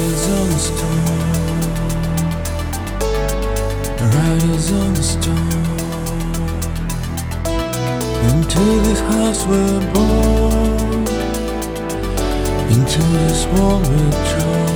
Riders on the storm. Riders on the storm. Into this house we're born. Into this world we're drawn.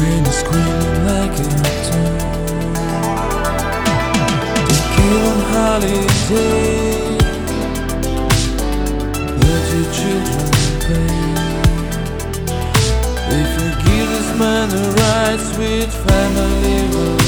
Spring screaming like a on holiday. Your children play. If you give this man the right, sweet family will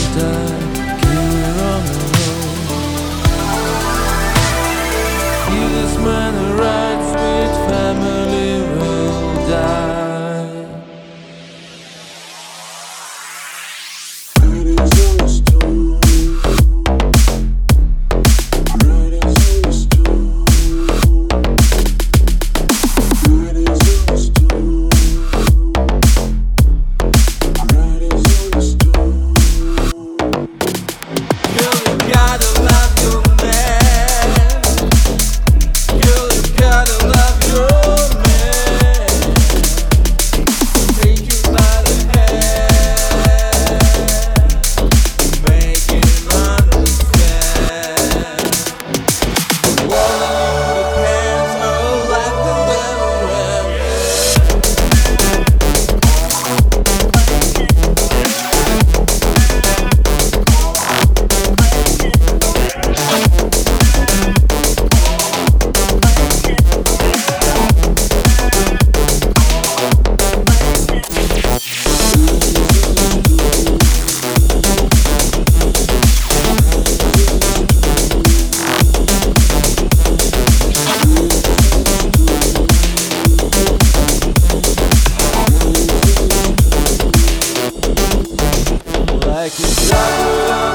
Like a dog